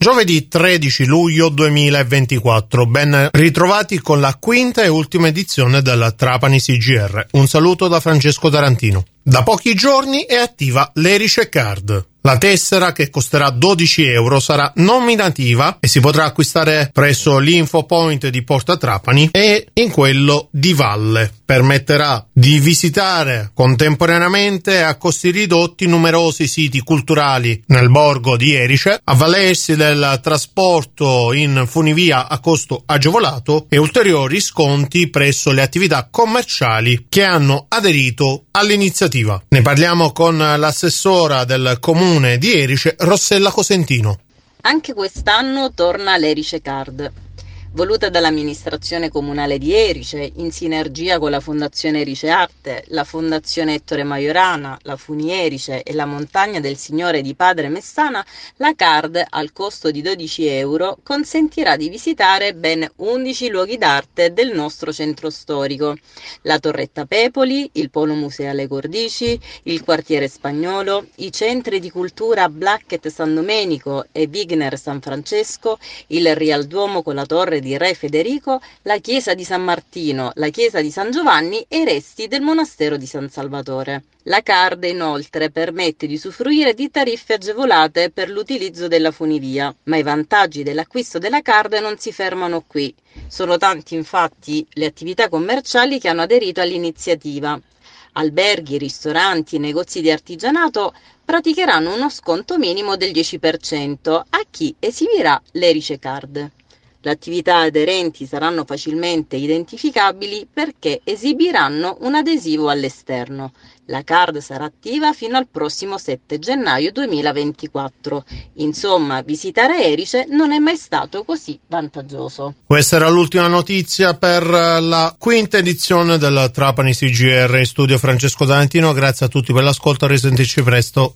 Giovedì 13 luglio 2024, ben ritrovati con la quinta e ultima edizione della Trapani CGR. Un saluto da Francesco Tarantino. Da pochi giorni è attiva l'Erice Card. La tessera, che costerà 12 euro, sarà nominativa e si potrà acquistare presso l'Infopoint di Porta Trapani e in quello di Valle. Permetterà di visitare contemporaneamente a costi ridotti numerosi siti culturali nel borgo di Erice, avvalersi del trasporto in funivia a costo agevolato e ulteriori sconti presso le attività commerciali che hanno aderito all'iniziativa. Ne parliamo con l'assessora del comune di Erice, Rossella Cosentino. Anche quest'anno torna l'Erice Card voluta dall'amministrazione comunale di Erice in sinergia con la Fondazione Erice Arte, la Fondazione Ettore Majorana, la Funi Erice e la Montagna del Signore di Padre Messana, la card al costo di 12 euro consentirà di visitare ben 11 luoghi d'arte del nostro centro storico, la Torretta Pepoli, il Polo Museale Cordici, il Quartiere Spagnolo, i centri di cultura Blacket San Domenico e Wigner San Francesco, il Real Duomo con la torre torre di Re Federico, la chiesa di San Martino, la chiesa di San Giovanni e i resti del monastero di San Salvatore. La card inoltre permette di usufruire di tariffe agevolate per l'utilizzo della funivia, ma i vantaggi dell'acquisto della card non si fermano qui. Sono tanti infatti le attività commerciali che hanno aderito all'iniziativa. Alberghi, ristoranti, negozi di artigianato praticheranno uno sconto minimo del 10% a chi esibirà l'Erice Card. Le attività aderenti saranno facilmente identificabili perché esibiranno un adesivo all'esterno. La card sarà attiva fino al prossimo 7 gennaio 2024. Insomma, visitare Erice non è mai stato così vantaggioso. Questa era l'ultima notizia per la quinta edizione della Trapani CGR in studio Francesco D'Antino. Grazie a tutti per l'ascolto, a risentirci presto.